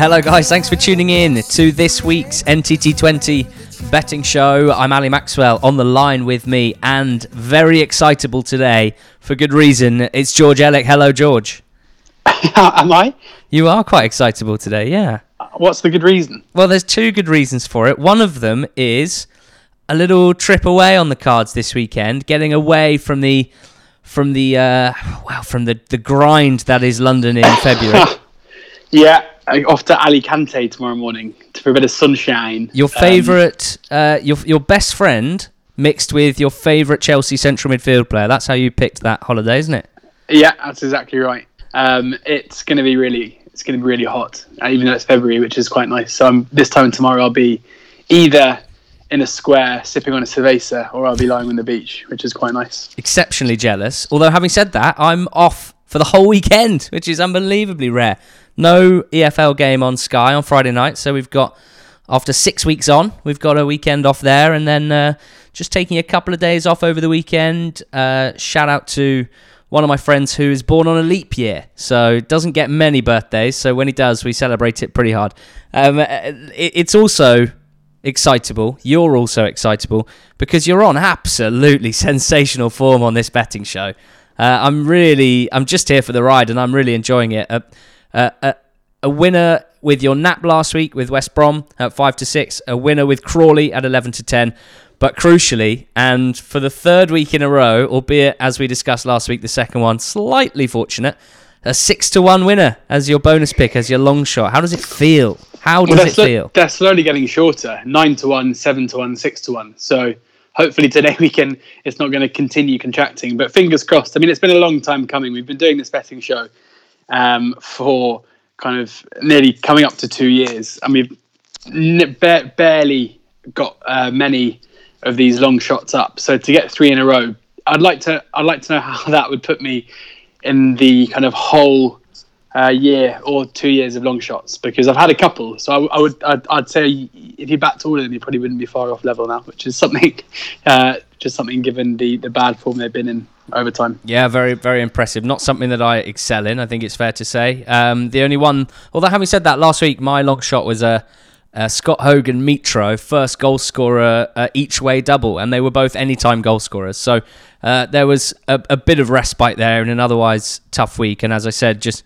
Hello, guys. Thanks for tuning in to this week's NTT20 betting show. I'm Ali Maxwell on the line with me and very excitable today for good reason. It's George Elek. Hello, George. Am I? You are quite excitable today, yeah. What's the good reason? Well, there's two good reasons for it. One of them is a little trip away on the cards this weekend, getting away from the from the uh, well from the the grind that is London in February. yeah, off to Alicante tomorrow morning for a bit of sunshine. Your favourite, um, uh, your your best friend mixed with your favourite Chelsea central midfield player. That's how you picked that holiday, isn't it? Yeah, that's exactly right. Um, it's going to be really, it's going to be really hot, uh, even though it's February, which is quite nice. So um, this time tomorrow, I'll be either in a square sipping on a cerveza, or I'll be lying on the beach, which is quite nice. Exceptionally jealous. Although having said that, I'm off for the whole weekend, which is unbelievably rare. No EFL game on Sky on Friday night, so we've got after six weeks on, we've got a weekend off there, and then uh, just taking a couple of days off over the weekend. Uh, shout out to one of my friends who is born on a leap year, so doesn't get many birthdays. So when he does, we celebrate it pretty hard. Um, it, it's also excitable. You're also excitable because you're on absolutely sensational form on this betting show. Uh, I'm really, I'm just here for the ride, and I'm really enjoying it. Uh, uh, uh a winner with your nap last week with West Brom at five to six. A winner with Crawley at eleven to ten. But crucially, and for the third week in a row, albeit as we discussed last week, the second one slightly fortunate, a six to one winner as your bonus pick, as your long shot. How does it feel? How does well, it feel? They're slowly getting shorter. Nine to one, seven to one, six to one. So hopefully today we can. It's not going to continue contracting, but fingers crossed. I mean, it's been a long time coming. We've been doing this betting show um, for kind of nearly coming up to two years, and we've ba- barely got uh, many of these long shots up. So to get three in a row, I'd like to I'd like to know how that would put me in the kind of whole uh, year or two years of long shots because I've had a couple. So I, I would I'd, I'd, say if you backed all of them, you probably wouldn't be far off level now, which is something uh, just something given the the bad form they've been in over time. Yeah, very very impressive. Not something that I excel in. I think it's fair to say. Um, the only one, although having said that, last week my long shot was a uh, Scott Hogan Mitro, first goal scorer uh, each way double, and they were both anytime goal scorers. So uh, there was a, a, bit of respite there in an otherwise tough week. And as I said, just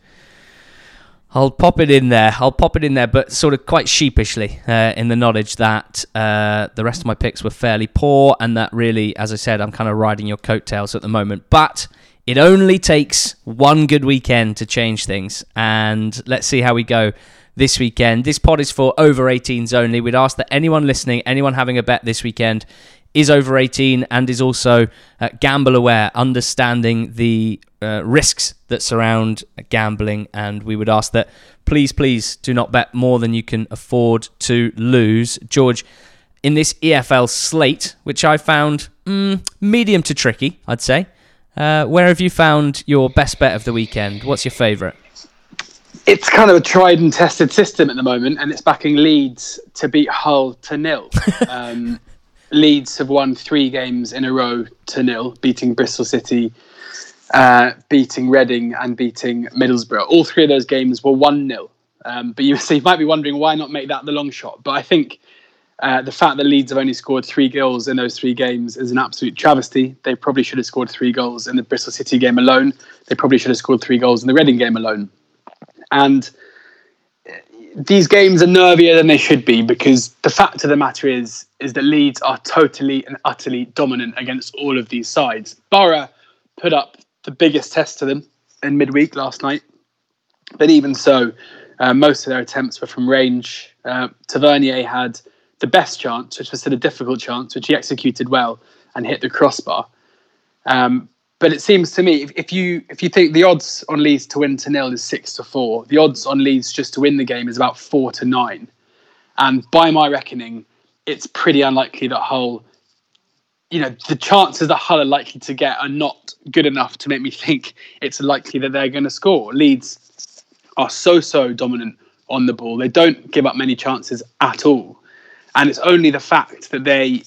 I'll pop it in there. I'll pop it in there, but sort of quite sheepishly uh, in the knowledge that uh, the rest of my picks were fairly poor, and that really, as I said, I'm kind of riding your coattails at the moment. But it only takes one good weekend to change things, and let's see how we go this weekend. This pod is for over 18s only. We'd ask that anyone listening, anyone having a bet this weekend, is over 18 and is also uh, gamble aware, understanding the uh, risks that surround gambling. And we would ask that please, please do not bet more than you can afford to lose. George, in this EFL slate, which I found mm, medium to tricky, I'd say, uh, where have you found your best bet of the weekend? What's your favourite? it's kind of a tried and tested system at the moment, and it's backing Leeds to beat Hull to nil. Um, Leeds have won three games in a row to nil, beating Bristol City, uh, beating Reading, and beating Middlesbrough. All three of those games were 1 0. Um, but you, so you might be wondering why not make that the long shot. But I think uh, the fact that Leeds have only scored three goals in those three games is an absolute travesty. They probably should have scored three goals in the Bristol City game alone. They probably should have scored three goals in the Reading game alone. And these games are nervier than they should be because the fact of the matter is is that Leeds are totally and utterly dominant against all of these sides. Borough put up the biggest test to them in midweek last night, but even so, uh, most of their attempts were from range. Uh, Tavernier had the best chance, which was still a difficult chance, which he executed well and hit the crossbar. Um, but it seems to me if, if you if you think the odds on Leeds to win to nil is six to four, the odds on Leeds just to win the game is about four to nine, and by my reckoning, it's pretty unlikely that Hull, you know, the chances that Hull are likely to get are not good enough to make me think it's likely that they're going to score. Leeds are so so dominant on the ball; they don't give up many chances at all, and it's only the fact that they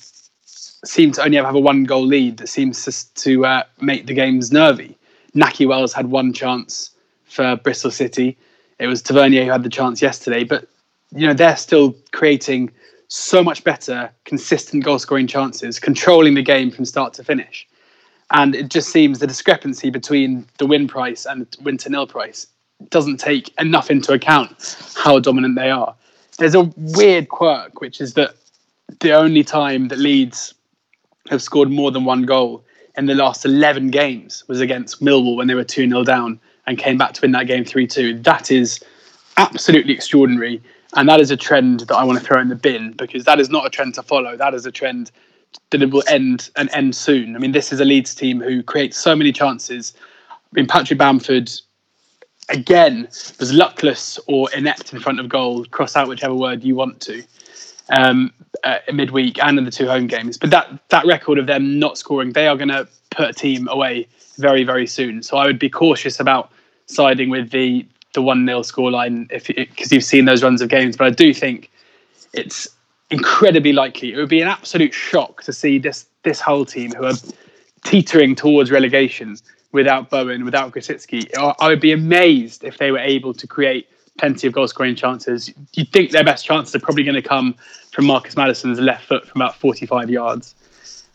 seem to only have a one goal lead that seems to, to uh, make the games nervy. Nahki Wells had one chance for Bristol City. It was Tavernier who had the chance yesterday, but you know they're still creating so much better, consistent goal scoring chances, controlling the game from start to finish. And it just seems the discrepancy between the win price and win to nil price doesn't take enough into account how dominant they are. There's a weird quirk, which is that the only time that Leeds have scored more than one goal in the last 11 games was against Millwall when they were 2 0 down and came back to win that game 3 2. That is absolutely extraordinary. And that is a trend that I want to throw in the bin because that is not a trend to follow. That is a trend that will end and end soon. I mean, this is a Leeds team who creates so many chances. I mean, Patrick Bamford, again, was luckless or inept in front of goal. Cross out whichever word you want to. Um, uh, midweek and in the two home games, but that that record of them not scoring, they are going to put a team away very very soon. So I would be cautious about siding with the the one 0 scoreline if because you've seen those runs of games. But I do think it's incredibly likely. It would be an absolute shock to see this this Hull team who are teetering towards relegation without Bowen, without Grosicki. I would be amazed if they were able to create plenty of goal scoring chances. You'd think their best chances are probably going to come from Marcus Maddison's left foot from about 45 yards.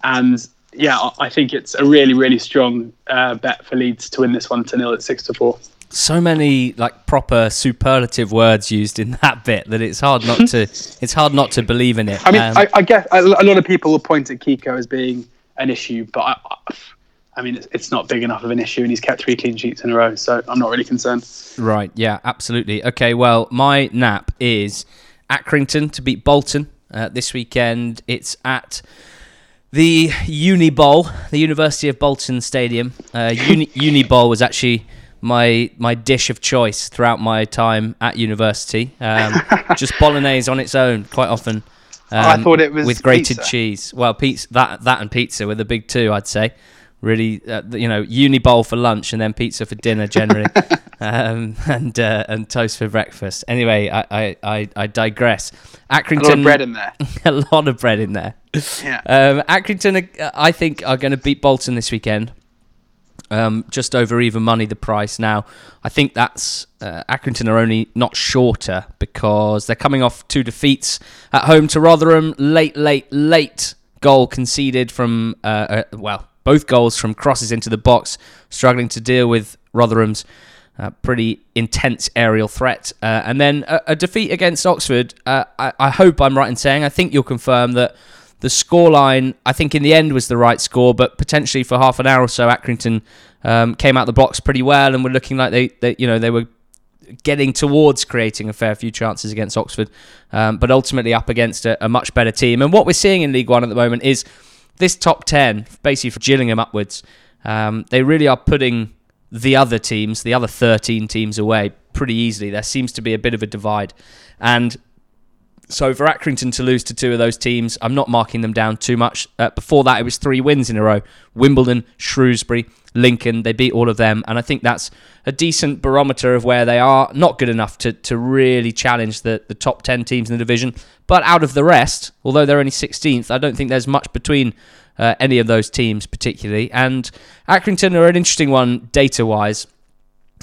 And yeah, I think it's a really, really strong uh, bet for Leeds to win this one to nil at six to four so many like proper superlative words used in that bit that it's hard not to it's hard not to believe in it. I mean, um, I, I, guess a lot of people will point at Kiko as being an issue, but I, I mean, it's, it's not big enough of an issue, and he's kept three clean sheets in a row, so I'm not really concerned. Right? Yeah, absolutely. Okay, well, my nap is Accrington to beat Bolton uh, this weekend. It's at the Uni Bowl, the University of Bolton Stadium. Uh, Uni, Uni Bowl was actually my my dish of choice throughout my time at university. Um, just bolognese on its own, quite often. Um, I thought it was with grated pizza. cheese. Well, pizza that that and pizza were the big two, I'd say. Really, uh, you know, uni bowl for lunch and then pizza for dinner generally, um, and uh, and toast for breakfast. Anyway, I I, I, I digress. Accrington, a lot of bread in there. a lot of bread in there. Yeah. Um, Accrington, uh, I think, are going to beat Bolton this weekend um, just over even money the price now. I think that's uh, Accrington are only not shorter because they're coming off two defeats at home to Rotherham. Late, late, late goal conceded from uh, uh, well, both goals from crosses into the box, struggling to deal with Rotherham's. Uh, pretty intense aerial threat, uh, and then a, a, defeat against Oxford. Uh, I, I hope I'm right in saying. I think you'll confirm that the scoreline, I think in the end was the right score, but potentially for half an hour or so, Accrington um, came out the box pretty well and were looking like they, they, you know, they were getting towards creating a fair few chances against Oxford, um, but ultimately up against a, a, much better team. And what we're seeing in League One at the moment is this top ten, basically for Gillingham upwards. Um, they really are putting the other teams, the other 13 teams away pretty easily. There seems to be a bit of a divide. And so for Accrington to lose to two of those teams, I'm not marking them down too much. Uh, before that, it was three wins in a row: Wimbledon, Shrewsbury, Lincoln. They beat all of them, and I think that's a decent barometer of where they are. Not good enough to to really challenge the the top ten teams in the division, but out of the rest, although they're only 16th, I don't think there's much between. Uh, any of those teams, particularly, and Accrington are an interesting one data wise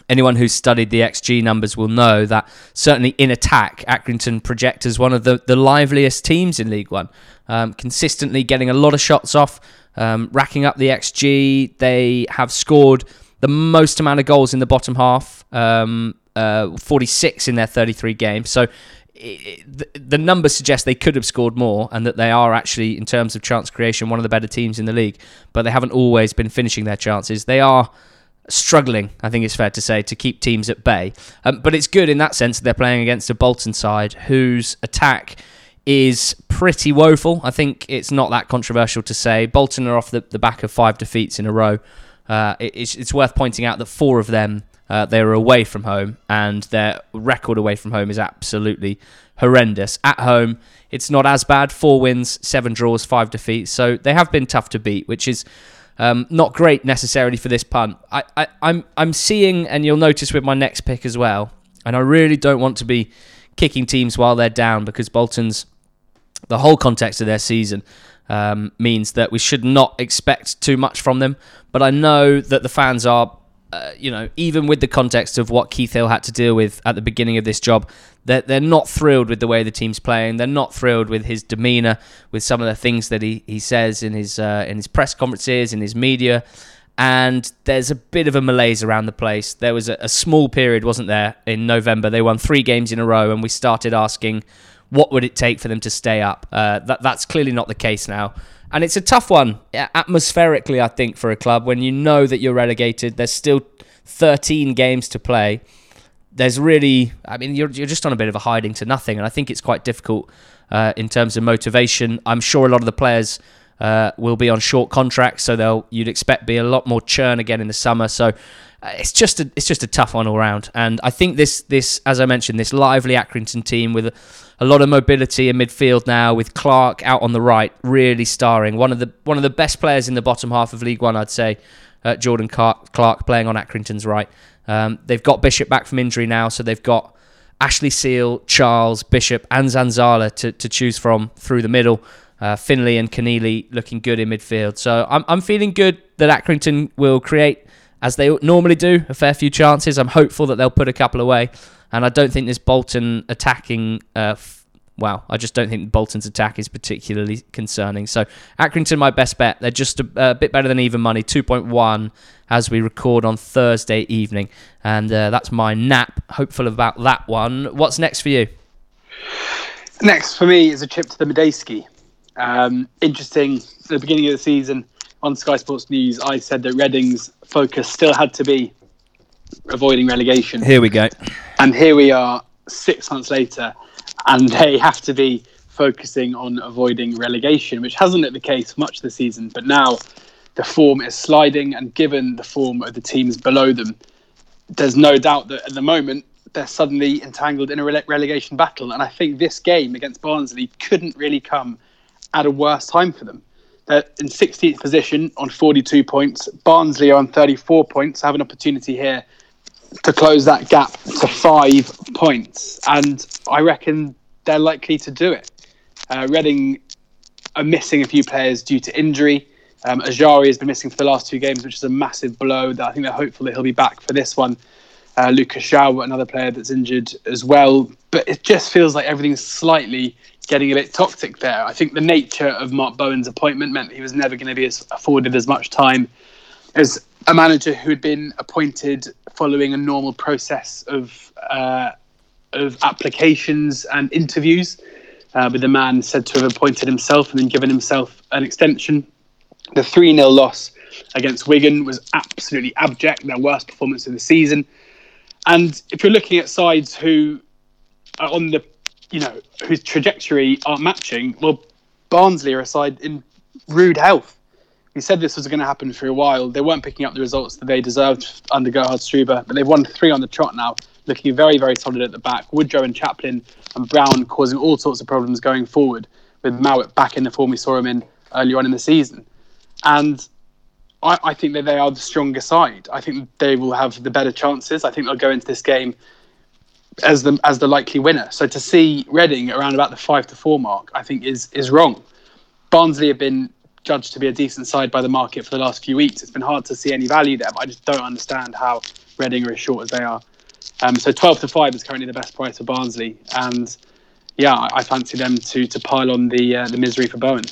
anyone who's studied the XG numbers will know that certainly in attack, Accrington project as one of the, the liveliest teams in League One. Um, consistently getting a lot of shots off, um, racking up the XG. They have scored the most amount of goals in the bottom half, um, uh, 46 in their 33 games. So the, the numbers suggest they could have scored more and that they are actually, in terms of chance creation, one of the better teams in the league. But they haven't always been finishing their chances. They are struggling, I think it's fair to say, to keep teams at bay. Um, but it's good in that sense that they're playing against a Bolton side whose attack is pretty woeful. I think it's not that controversial to say. Bolton are off the, the back of five defeats in a row. Uh, it, it's, it's worth pointing out that four of them uh, they were away from home, and their record away from home is absolutely horrendous. At home, it's not as bad. Four wins, seven draws, five defeats. So they have been tough to beat, which is um, not great necessarily for this punt. I, I, I'm I'm seeing, and you'll notice with my next pick as well. And I really don't want to be kicking teams while they're down because Bolton's the whole context of their season um, means that we should not expect too much from them. But I know that the fans are uh, you know, even with the context of what Keith Hill had to deal with at the beginning of this job, they're, they're not thrilled with the way the team's playing. They're not thrilled with his demeanour, with some of the things that he, he says in his uh, in his press conferences, in his media. And there's a bit of a malaise around the place. There was a, a small period, wasn't there, in November? They won three games in a row, and we started asking, what would it take for them to stay up? Uh, that that's clearly not the case now. And it's a tough one atmospherically, I think, for a club when you know that you're relegated. There's still 13 games to play. There's really, I mean, you're, you're just on a bit of a hiding to nothing. And I think it's quite difficult uh, in terms of motivation. I'm sure a lot of the players uh, will be on short contracts, so they'll you'd expect be a lot more churn again in the summer. So uh, it's just a it's just a tough one all round. And I think this this as I mentioned this lively Accrington team with. A, a lot of mobility in midfield now with Clark out on the right, really starring. One of the one of the best players in the bottom half of League One, I'd say. Uh, Jordan Clark, Clark playing on Accrington's right. Um, they've got Bishop back from injury now, so they've got Ashley Seal, Charles, Bishop, and Zanzala to, to choose from through the middle. Uh, Finley and Conneely looking good in midfield. So I'm, I'm feeling good that Accrington will create, as they normally do, a fair few chances. I'm hopeful that they'll put a couple away. And I don't think this Bolton attacking. Uh, wow, I just don't think Bolton's attack is particularly concerning. So Accrington, my best bet. They're just a, a bit better than even money, 2.1 as we record on Thursday evening. And uh, that's my nap. Hopeful about that one. What's next for you? Next for me is a trip to the Madejski. Um, interesting. At the beginning of the season on Sky Sports News, I said that Reading's focus still had to be avoiding relegation. Here we go. And here we are six months later, and they have to be focusing on avoiding relegation, which hasn't been the case much this season. But now the form is sliding, and given the form of the teams below them, there's no doubt that at the moment they're suddenly entangled in a rele- relegation battle. And I think this game against Barnsley couldn't really come at a worse time for them. They're in 16th position on 42 points. Barnsley are on 34 points, have an opportunity here to close that gap to five points. And I reckon they're likely to do it. Uh, Reading are missing a few players due to injury. Um, Ejaria has been missing for the last two games, which is a massive blow. That I think they're hopeful that he'll be back for this one. Uh, Lucas João, another player that's injured as well. But it just feels like everything's slightly getting a bit toxic there. I think the nature of Mark Bowen's appointment meant he was never going to be as afforded as much time as a manager who had been appointed following a normal process of uh, of applications and interviews, uh, with the man said to have appointed himself and then given himself an extension. The 3 0 loss against Wigan was absolutely abject, their worst performance of the season. And if you're looking at sides who are on the, you know, whose trajectory aren't matching, well, Barnsley are a side in rude health. We said this was going to happen for a while. They weren't picking up the results that they deserved under Gerhard Struber, but they've won three on the trot now, looking very, very solid at the back. Woodrow and Chaplin and Brown causing all sorts of problems going forward, with Mowatt back in the form we saw him in earlier on in the season. And I, I, think that they are the stronger side. I think they will have the better chances. I think they'll go into this game as the as the likely winner. So to see Reading around about the five to four mark, I think is is wrong. Barnsley have been judged to be a decent side by the market for the last few weeks. It's been hard to see any value there, but I just don't understand how Reading are as short as they are. Um, so 12 to 5 is currently the best price for Barnsley. And yeah, I, I fancy them to to pile on the uh, the misery for Bowen.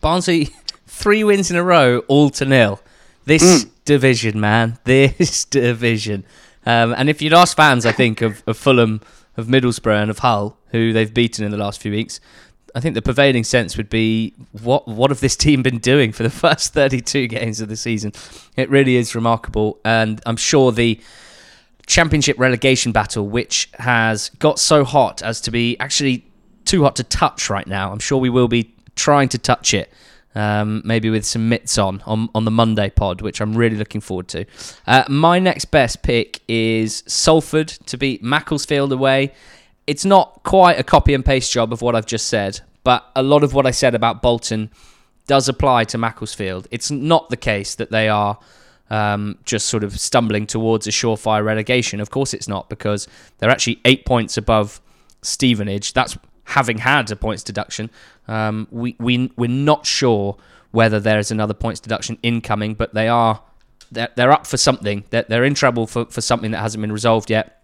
Barnsley, three wins in a row, all to nil. This mm. division, man, this division. Um, and if you'd ask fans, I think, of, of Fulham, of Middlesbrough, and of Hull, who they've beaten in the last few weeks, I think the prevailing sense would be what what have this team been doing for the first 32 games of the season? It really is remarkable, and I'm sure the championship relegation battle, which has got so hot as to be actually too hot to touch right now. I'm sure we will be trying to touch it. Um, maybe with some mitts on, on on the Monday pod, which I'm really looking forward to. Uh, my next best pick is Salford to beat Macclesfield away it's not quite a copy and paste job of what I've just said, but a lot of what I said about Bolton does apply to Macclesfield. It's not the case that they are um, just sort of stumbling towards a surefire relegation. Of course, it's not because they're actually eight points above Stevenage. That's having had a points deduction. Um, we we we're not sure whether there is another points deduction incoming, but they are they're, they're up for something. They're, they're in trouble for, for something that hasn't been resolved yet.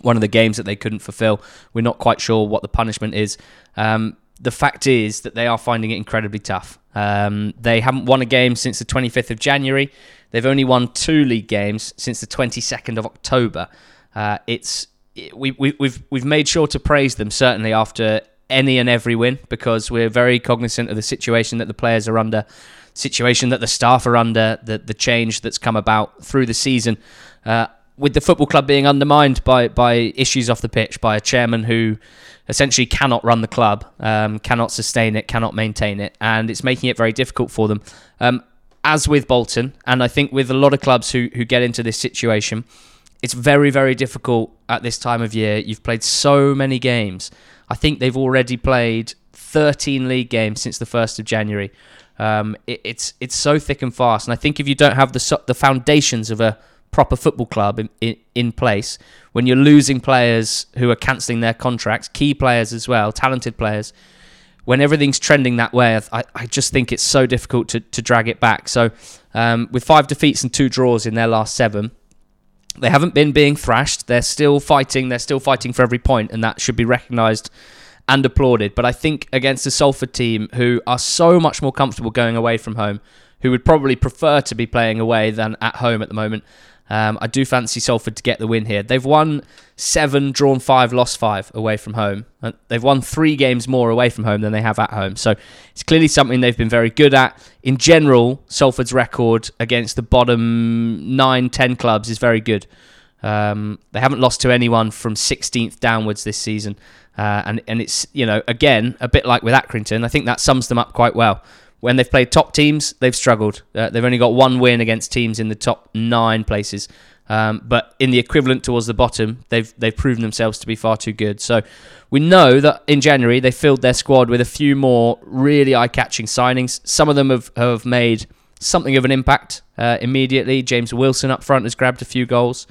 One of the games that they couldn't fulfill. We're not quite sure what the punishment is. Um, the fact is that they are finding it incredibly tough. Um, they haven't won a game since the 25th of January. They've only won two league games since the 22nd of October. Uh, it's we, we, we've we've made sure to praise them certainly after any and every win because we're very cognizant of the situation that the players are under, situation that the staff are under, the the change that's come about through the season. Uh, with the football club being undermined by by issues off the pitch, by a chairman who essentially cannot run the club, um, cannot sustain it, cannot maintain it, and it's making it very difficult for them. Um, as with Bolton, and I think with a lot of clubs who who get into this situation, it's very very difficult at this time of year. You've played so many games. I think they've already played 13 league games since the first of January. Um, it, it's it's so thick and fast, and I think if you don't have the the foundations of a proper football club in, in, in place, when you're losing players who are cancelling their contracts, key players as well, talented players, when everything's trending that way, I, I just think it's so difficult to, to drag it back. So, um, with five defeats and two draws in their last seven, they haven't been being thrashed. They're still fighting. They're still fighting for every point, and that should be recognised and applauded. But I think against the Salford team, who are so much more comfortable going away from home, who would probably prefer to be playing away than at home at the moment, um, I do fancy Salford to get the win here. They've won seven, drawn five, lost five away from home. And they've won three games more away from home than they have at home. So it's clearly something they've been very good at. In general, Salford's record against the bottom nine, ten clubs is very good. Um, they haven't lost to anyone from 16th downwards this season. Uh, and, and it's, you know, again, a bit like with Accrington, I think that sums them up quite well when they've played top teams, they've struggled. Uh, they've only got one win against teams in the top nine places. Um, but in the equivalent towards the bottom, they've they've proven themselves to be far too good. So we know that in January they filled their squad with a few more really eye-catching signings. Some of them have, have made something of an impact uh, immediately. James Wilson up front has grabbed a few goals.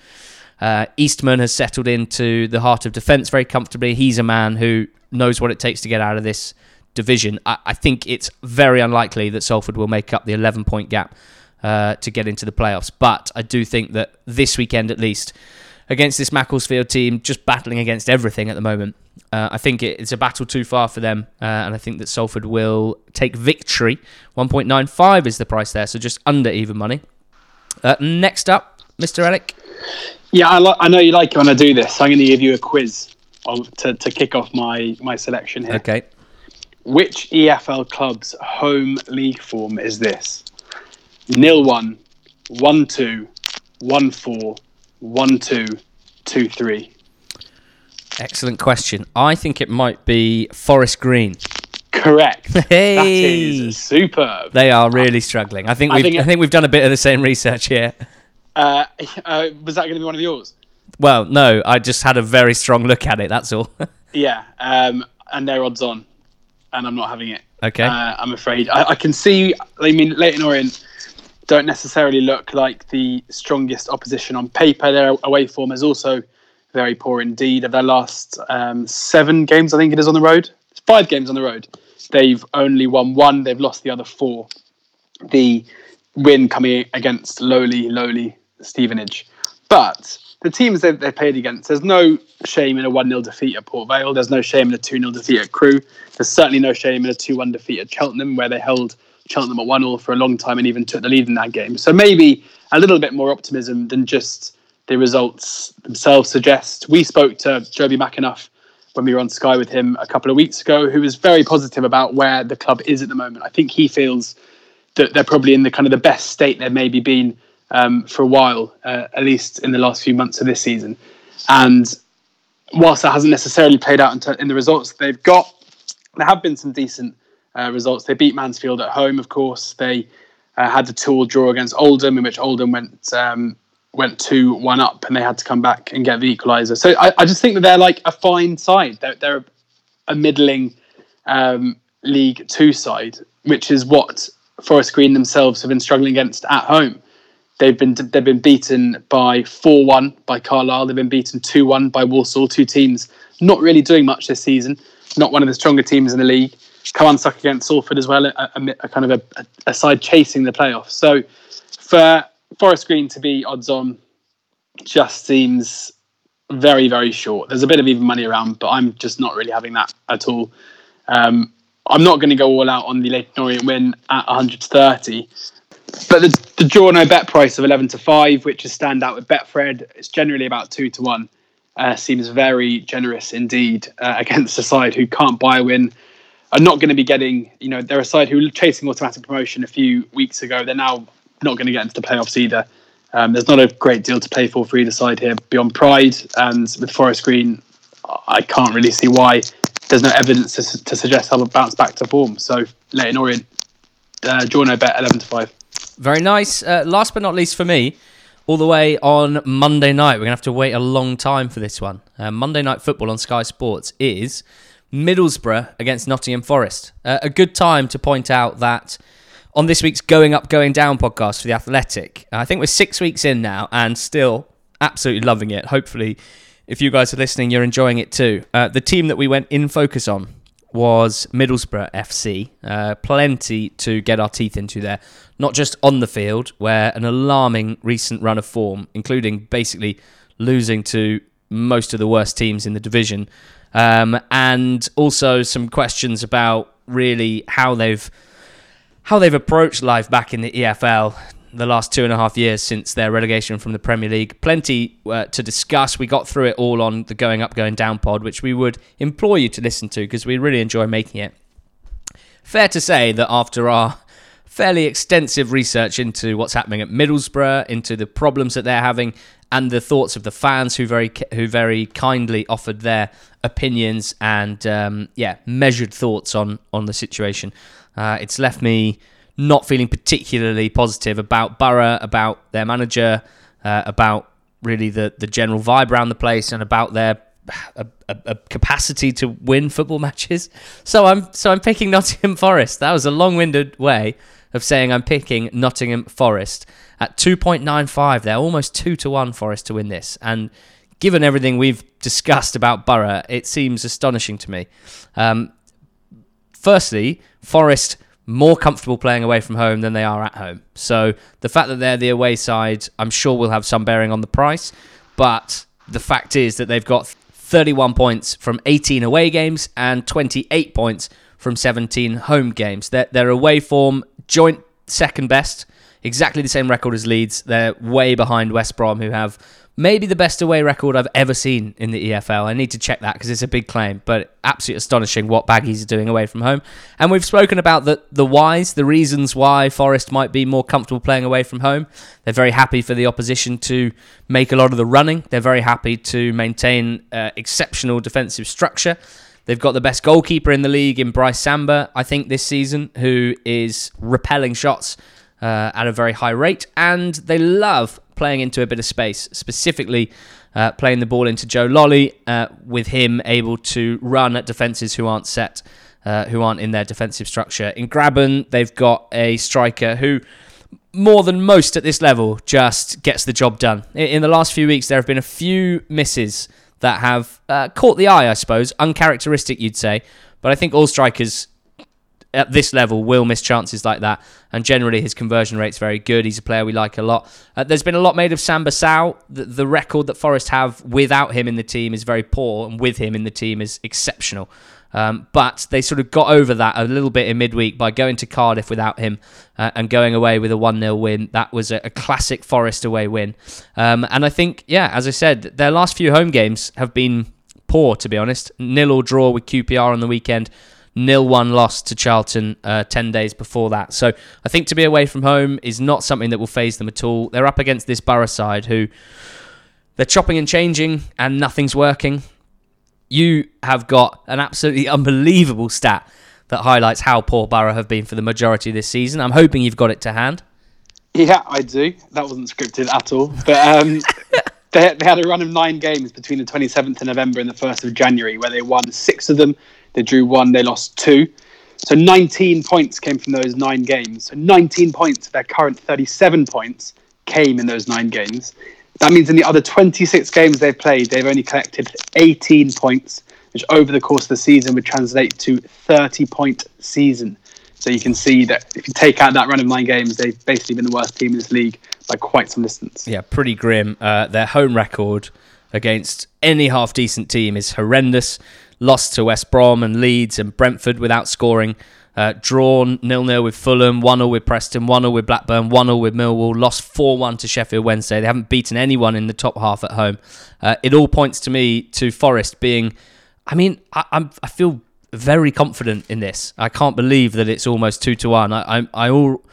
Uh, Eastman has settled into the heart of defence very comfortably. He's a man who knows what it takes to get out of this division, I, I, think it's very unlikely that Salford will make up the 11 point gap uh, to get into the playoffs. But I do think that this weekend, at least, against this Macclesfield team, just battling against everything at the moment, uh, I think it's a battle too far for them. Uh, and I think that Salford will take victory. 1.95 is the price there, so just under even money. Uh, next up, Mr. Elek. Yeah, I, lo- I know you like it when I do this. So I'm going to give you a quiz to, to kick off my, my selection here. Okay. Which EFL club's home league form is this? Nil one, one two, one four, one two, two three. Excellent question. I think it might be Forest Green. Correct. Hey, that is superb. They are really struggling. I think we've I think, it, I think we've done a bit of the same research here. Uh, uh, was that going to be one of yours? Well, no. I just had a very strong look at it. That's all. yeah, um, and they're odds on and I'm not having it. Okay. Uh, I'm afraid. I, I, can see. I mean, Leyton Orient don't necessarily look like the strongest opposition on paper. Their away form is also very poor indeed. Of their last um, seven games, I think it is on the road. It's five games on the road. They've only won one. They've lost the other four. The win coming against lowly, lowly Stevenage. But the teams they've, they've played against, there's no shame in a 1 0 defeat at Port Vale. There's no shame in a 2 0 defeat at Crewe. There's certainly no shame in a 2 1 defeat at Cheltenham, where they held Cheltenham at 1 0 for a long time and even took the lead in that game. So maybe a little bit more optimism than just the results themselves suggest. We spoke to Joby McAnuff when we were on Sky with him a couple of weeks ago, who was very positive about where the club is at the moment. I think he feels that they're probably in the kind of the best state they've maybe been um, for a while, uh, at least in the last few months of this season. And whilst that hasn't necessarily played out in, in the results they've got, there have been some decent uh, results. They beat Mansfield at home, of course. They uh, had the two-all draw against Oldham, in which Oldham went um, went two one up, and they had to come back and get the equaliser. So I, I, just think that they're like a fine side. They're, they're a middling um, League Two side, which is what Forest Green themselves have been struggling against at home. They've been they've been beaten by four one by Carlisle. They've been beaten two one by Walsall. Two teams not really doing much this season. Not one of the stronger teams in the league. Come unstuck against Salford as well. A, a, a kind of a, a, side chasing the playoffs. So for Forest Green to be odds on just seems very, very short. There's a bit of even money around, but I'm just not really having that at all. Um, I'm not going to go all out on the Leyton Orient win at 130. But the, the draw no bet price of 11 to 5, which is stand out with Betfred, it's generally about 2 to 1, uh, seems very generous indeed uh, against a side who can't buy a win. Are not going to be getting, you know, they're a side who were chasing automatic promotion a few weeks ago. They're now not going to get into the playoffs either. Um, there's not a great deal to play for for either side here beyond pride. And with Forest Green, I can't really see why there's no evidence to, to suggest they'll bounce back to form. So Leyton Orient, uh, draw no bet, 11 to 5. Very nice. Uh, last but not least for me, all the way on Monday night. We're going to have to wait a long time for this one. Uh, Monday Night Football on Sky Sports is Middlesbrough against Nottingham Forest. Uh, a good time to point out that on this week's Going Up, Going Down podcast for The Athletic, I think we're six weeks in now and still absolutely loving it. Hopefully, if you guys are listening, you're enjoying it too. Uh, the team that we went in focus on was Middlesbrough FC. Uh, plenty to get our teeth into there. Not just on the field, where an alarming recent run of form, including basically losing to most of the worst teams in the division, um, and also some questions about really how they've how they've approached life back in the EFL the last two and a half years since their relegation from the Premier League. Plenty uh, to discuss. We got through it all on the Going Up, Going Down pod, which we would implore you to listen to because we really enjoy making it. Fair to say that after our fairly extensive research into what's happening at Middlesbrough, into the problems that they're having, and the thoughts of the fans who very who very kindly offered their opinions and um, yeah measured thoughts on on the situation. Uh, it's left me not feeling particularly positive about Borough, about their manager, uh, about really the, the general vibe around the place, and about their a, a, a, capacity to win football matches. So I'm so I'm picking Nottingham Forest. That was a long-winded way of saying I'm picking Nottingham Forest at 2.95. They're almost two to one Forest to win this, and given everything we've discussed about Borough, it seems astonishing to me. Um, firstly, Forest more comfortable playing away from home than they are at home. So the fact that they're the away side, I'm sure will have some bearing on the price. But the fact is that they've got 31 points from 18 away games and 28 points from 17 home games. Their, their away form, joint second best, exactly the same record as Leeds. They're way behind West Brom, who have maybe the best away record I've ever seen in the EFL. I need to check that because it's a big claim, but absolutely astonishing what Baggies are doing away from home. And we've spoken about the the whys, the reasons why Forest might be more comfortable playing away from home. They're very happy for the opposition to make a lot of the running. They're very happy to maintain uh, exceptional defensive structure. They've got the best goalkeeper in the league in Brice Samba, I think, this season, who is repelling shots uh, at a very high rate, and they love playing into a bit of space, specifically uh, playing the ball into Joe Lolley, uh, with him able to run at defences who aren't set, uh, who aren't in their defensive structure. In Grabban, they've got a striker who, more than most at this level, just gets the job done. In the last few weeks, there have been a few misses that have uh, caught the eye, I suppose, uncharacteristic, you'd say. But I think all strikers at this level will miss chances like that. And generally, his conversion rate's very good. He's a player we like a lot. Uh, there's been a lot made of Samba Sow. The, the, record that Forest have without him in the team is very poor, and with him in the team is exceptional. Um, but they sort of got over that a little bit in midweek by going to Cardiff without him uh, and going away with a 1 0 win. That was a, a, classic Forest away win. Um, and I think, yeah, as I said, their last few home games have been poor, to be honest. Nil or draw with QPR on the weekend nil one loss to Charlton uh, 10 days before that. So I think to be away from home is not something that will faze them at all. They're up against this Borough side who they're chopping and changing and nothing's working. You have got an absolutely unbelievable stat that highlights how poor Borough have been for the majority of this season. I'm hoping you've got it to hand. Yeah, I do. That wasn't scripted at all. But um, they, they had a run of nine games between the 27th of November and the 1st of January where they won six of them they drew one, they lost two. So 19 points came from those nine games. So 19 points of their current 37 points came in those nine games. That means in the other 26 games they've played, they've only collected 18 points, which over the course of the season would translate to 30 point season. So you can see that if you take out that run of nine games, they've basically been the worst team in this league by quite some distance. Yeah, pretty grim. Uh, their home record against any half decent team is horrendous. Lost to West Brom and Leeds and Brentford without scoring. Uh, drawn nil nil with Fulham, one 0 with Preston, one 0 with Blackburn, one 0 with Millwall. Lost four one to Sheffield Wednesday. They haven't beaten anyone in the top half at home. Uh, it all points to me to Forest being. I mean, I, I'm I feel very confident in this. I can't believe that it's almost two to one. I I, I all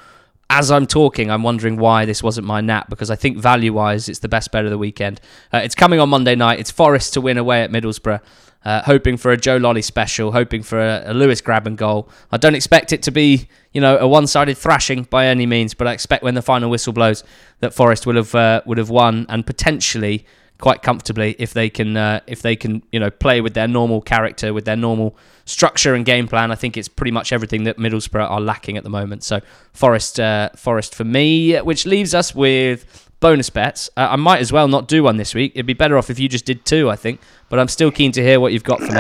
as I'm talking, I'm wondering why this wasn't my nap because I think value wise, it's the best bet of the weekend. Uh, it's coming on Monday night. It's Forest to win away at Middlesbrough. Uh, hoping for a Joe Lolley special, hoping for a, a Lewis Grabban goal. I don't expect it to be, you know, a one-sided thrashing by any means, but I expect when the final whistle blows that Forest will have uh, would have won and potentially quite comfortably if they can uh, if they can you know play with their normal character with their normal structure and game plan. I think it's pretty much everything that Middlesbrough are lacking at the moment. So Forest uh, Forest for me, which leaves us with bonus bets. Uh, I might as well not do one this week. It'd be better off if you just did two, I think. But I'm still keen to hear what you've got for me.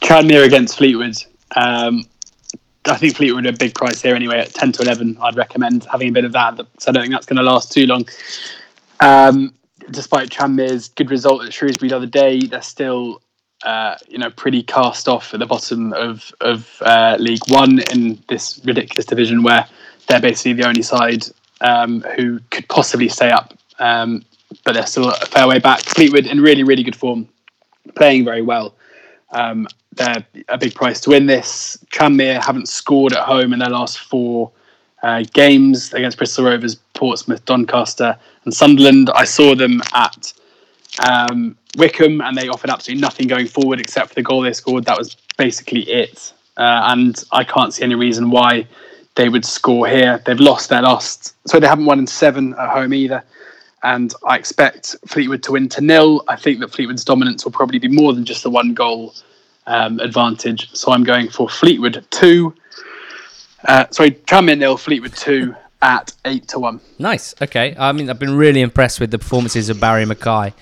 Tranmere against Fleetwood. Um, I think Fleetwood are a big price here anyway at 10 to 11. I'd recommend having a bit of that. So I don't think that's going to last too long. Um, despite Tranmere's good result at Shrewsbury the other day, they're still uh, you know, pretty cast off at the bottom of of uh, League One in this ridiculous division where they're basically the only side um, who could possibly stay up. Um, but they're still a fair way back. Fleetwood in really, really good form, playing very well. Um, they're a big price to win this. Tranmere haven't scored at home in their last four uh, games against Bristol Rovers, Portsmouth, Doncaster, and Sunderland. I saw them at um, Wycombe, and they offered absolutely nothing going forward except for the goal they scored. That was basically it. Uh, and I can't see any reason why they would score here. They've lost their last, so they haven't won in seven at home either. And I expect Fleetwood to win to nil. I think that Fleetwood's dominance will probably be more than just the one goal um, advantage. So I'm going for Fleetwood two. Uh, sorry, Tranmere nil, Fleetwood two at eight to one. Nice. Okay. I mean, I've been really impressed with the performances of Barry McKay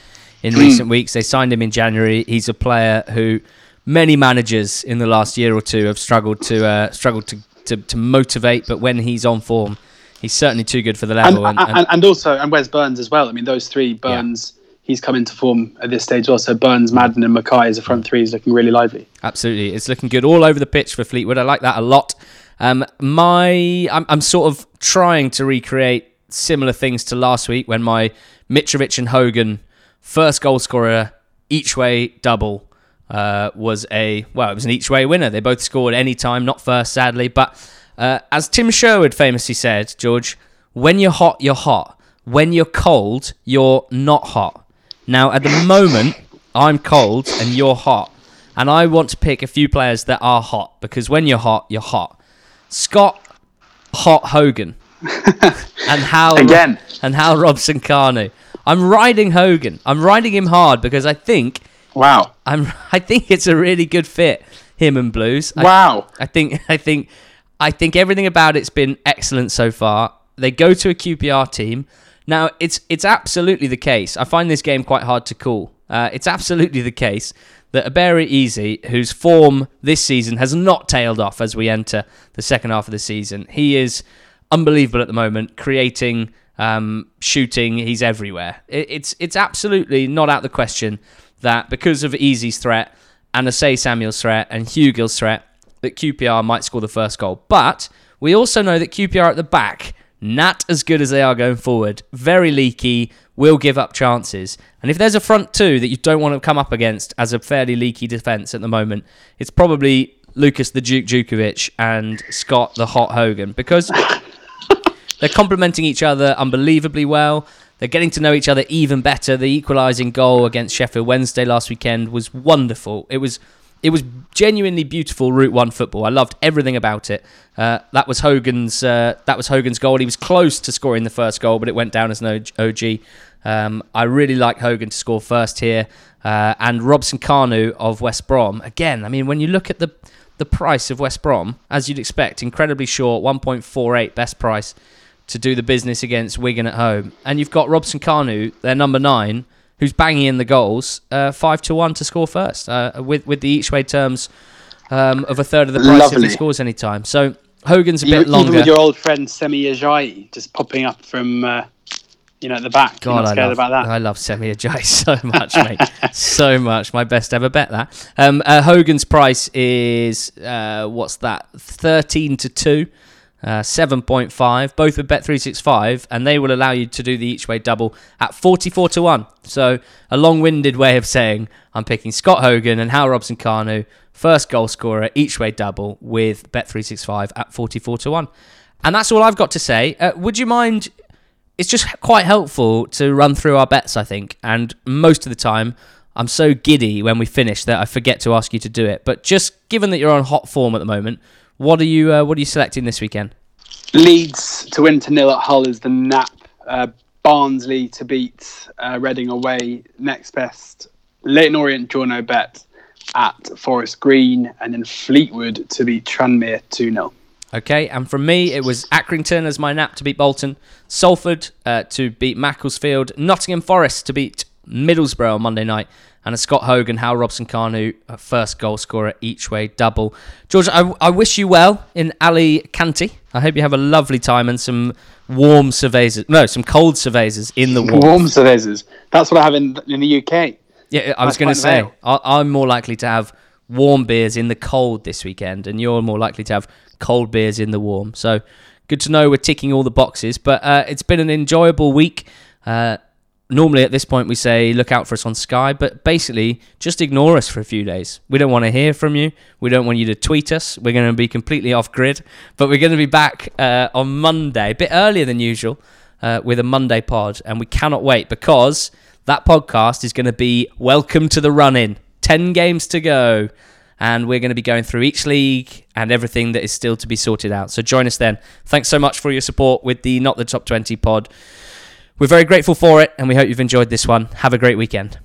in recent weeks. They signed him in January. He's a player who many managers in the last year or two have struggled to uh, struggled to to, to motivate, but when he's on form, he's certainly too good for the level. And, and, and, and also, and Wes Burns as well. I mean, those three Burns. Yeah. He's come into form at this stage also. Burns, Madden, and McKay as a front three is looking really lively. Absolutely, it's looking good all over the pitch for Fleetwood. I like that a lot. Um, my, I'm, I'm sort of trying to recreate similar things to last week when my Mitrovic and Hogan first goal scorer each way double uh, was a well, it was an each way winner. They both scored any time, not first, sadly. But uh, as Tim Sherwood famously said, George, when you're hot, you're hot. When you're cold, you're not hot. Now, at the moment, I'm cold and you're hot, and I want to pick a few players that are hot because when you're hot, you're hot. Scott Hot Hogan and how again and Hal Robson Kanu. I'm riding Hogan. I'm riding him hard because I think Wow. I'm. I think it's a really good fit. Him and Blues. Wow. I, I think. I think. I think everything about it's been excellent so far. They go to a QPR team. Now it's it's absolutely the case. I find this game quite hard to call. Uh, it's absolutely the case that Ebere Eze, whose form this season has not tailed off as we enter the second half of the season, he is unbelievable at the moment, creating, um, shooting. He's everywhere. It, it's it's absolutely not out of the question that because of Eze's threat and Osayi-Samuel's threat and Hugill's threat, that QPR might score the first goal. But we also know that QPR at the back, not as good as they are going forward, very leaky, will give up chances. And if there's a front two that you don't want to come up against as a fairly leaky defence at the moment, it's probably Lucas the Duke Jutkiewicz and Scott the Hot Hogan because they're complementing each other unbelievably well. They're getting to know each other even better. The equalising goal against Sheffield Wednesday last weekend was wonderful. It was it was genuinely beautiful Route One football. I loved everything about it. Uh, that was Hogan's uh, that was Hogan's goal. He was close to scoring the first goal, but it went down as an OG. Um, I really like Hogan to score first here, uh, and Robson Kanu of West Brom. Again, I mean, when you look at the the price of West Brom, as you'd expect, incredibly short, 1.48 best price to do the business against Wigan at home. And you've got Robson Kanu, their number nine, who's banging in the goals, uh, five to one to score first, uh, with with the each way terms um, of a third of the price Lovely. if he scores any time. So Hogan's a You- bit even longer. with your old friend Semi Ajayi just popping up from uh, you know at the back. You're God, not I scared love, about that. I love Semi Ajayi so much, mate. so much. My best ever bet that. Um, uh, Hogan's price is uh, what's that? Thirteen to two. Uh, 7.5, both with Bet365, and they will allow you to do the each way double at 44 to 1. So, a long winded way of saying I'm picking Scott Hogan and Hal Robson Kanu, first goal scorer, each way double with Bet365 at 44 to 1. And that's all I've got to say. Uh, would you mind it's just quite helpful to run through our bets, I think. And most of the time, I'm so giddy when we finish that I forget to ask you to do it. But just given that you're on hot form at the moment, what are you uh, what are you selecting this weekend? Leeds to win to nil at Hull is the nap. Uh, Barnsley to beat uh, Reading away. Next best. Leyton Orient draw no bet at Forest Green, and then Fleetwood to beat Tranmere two 0 Okay, and from me, it was Accrington as my nap to beat Bolton, Salford uh, to beat Macclesfield, Nottingham Forest to beat Middlesbrough on Monday night, and a Scott Hogan, Hal Robson Kanu, a first goal scorer each way double. George, I, I wish you well in Ali Canty. I hope you have a lovely time and some warm cervezas. No, some cold cervezas in the warm. Warm cervezas. That's what I have in in the UK. Yeah, I was going to say. I, I'm more likely to have warm beers in the cold this weekend, and you're more likely to have cold beers in the warm. So good to know we're ticking all the boxes. But uh, it's been an enjoyable week. Uh, normally at this point we say look out for us on Sky, but basically just ignore us for a few days. We don't want to hear from you. We don't want you to tweet us. We're going to be completely off grid, but we're going to be back uh, on Monday, a bit earlier than usual, uh, with a Monday pod, and we cannot wait because that podcast is going to be Welcome to the Run In. 10 games to go. And we're going to be going through each league and everything that is still to be sorted out. So join us then. Thanks so much for your support with the Not the Top 20 pod. We're very grateful for it, and we hope you've enjoyed this one. Have a great weekend.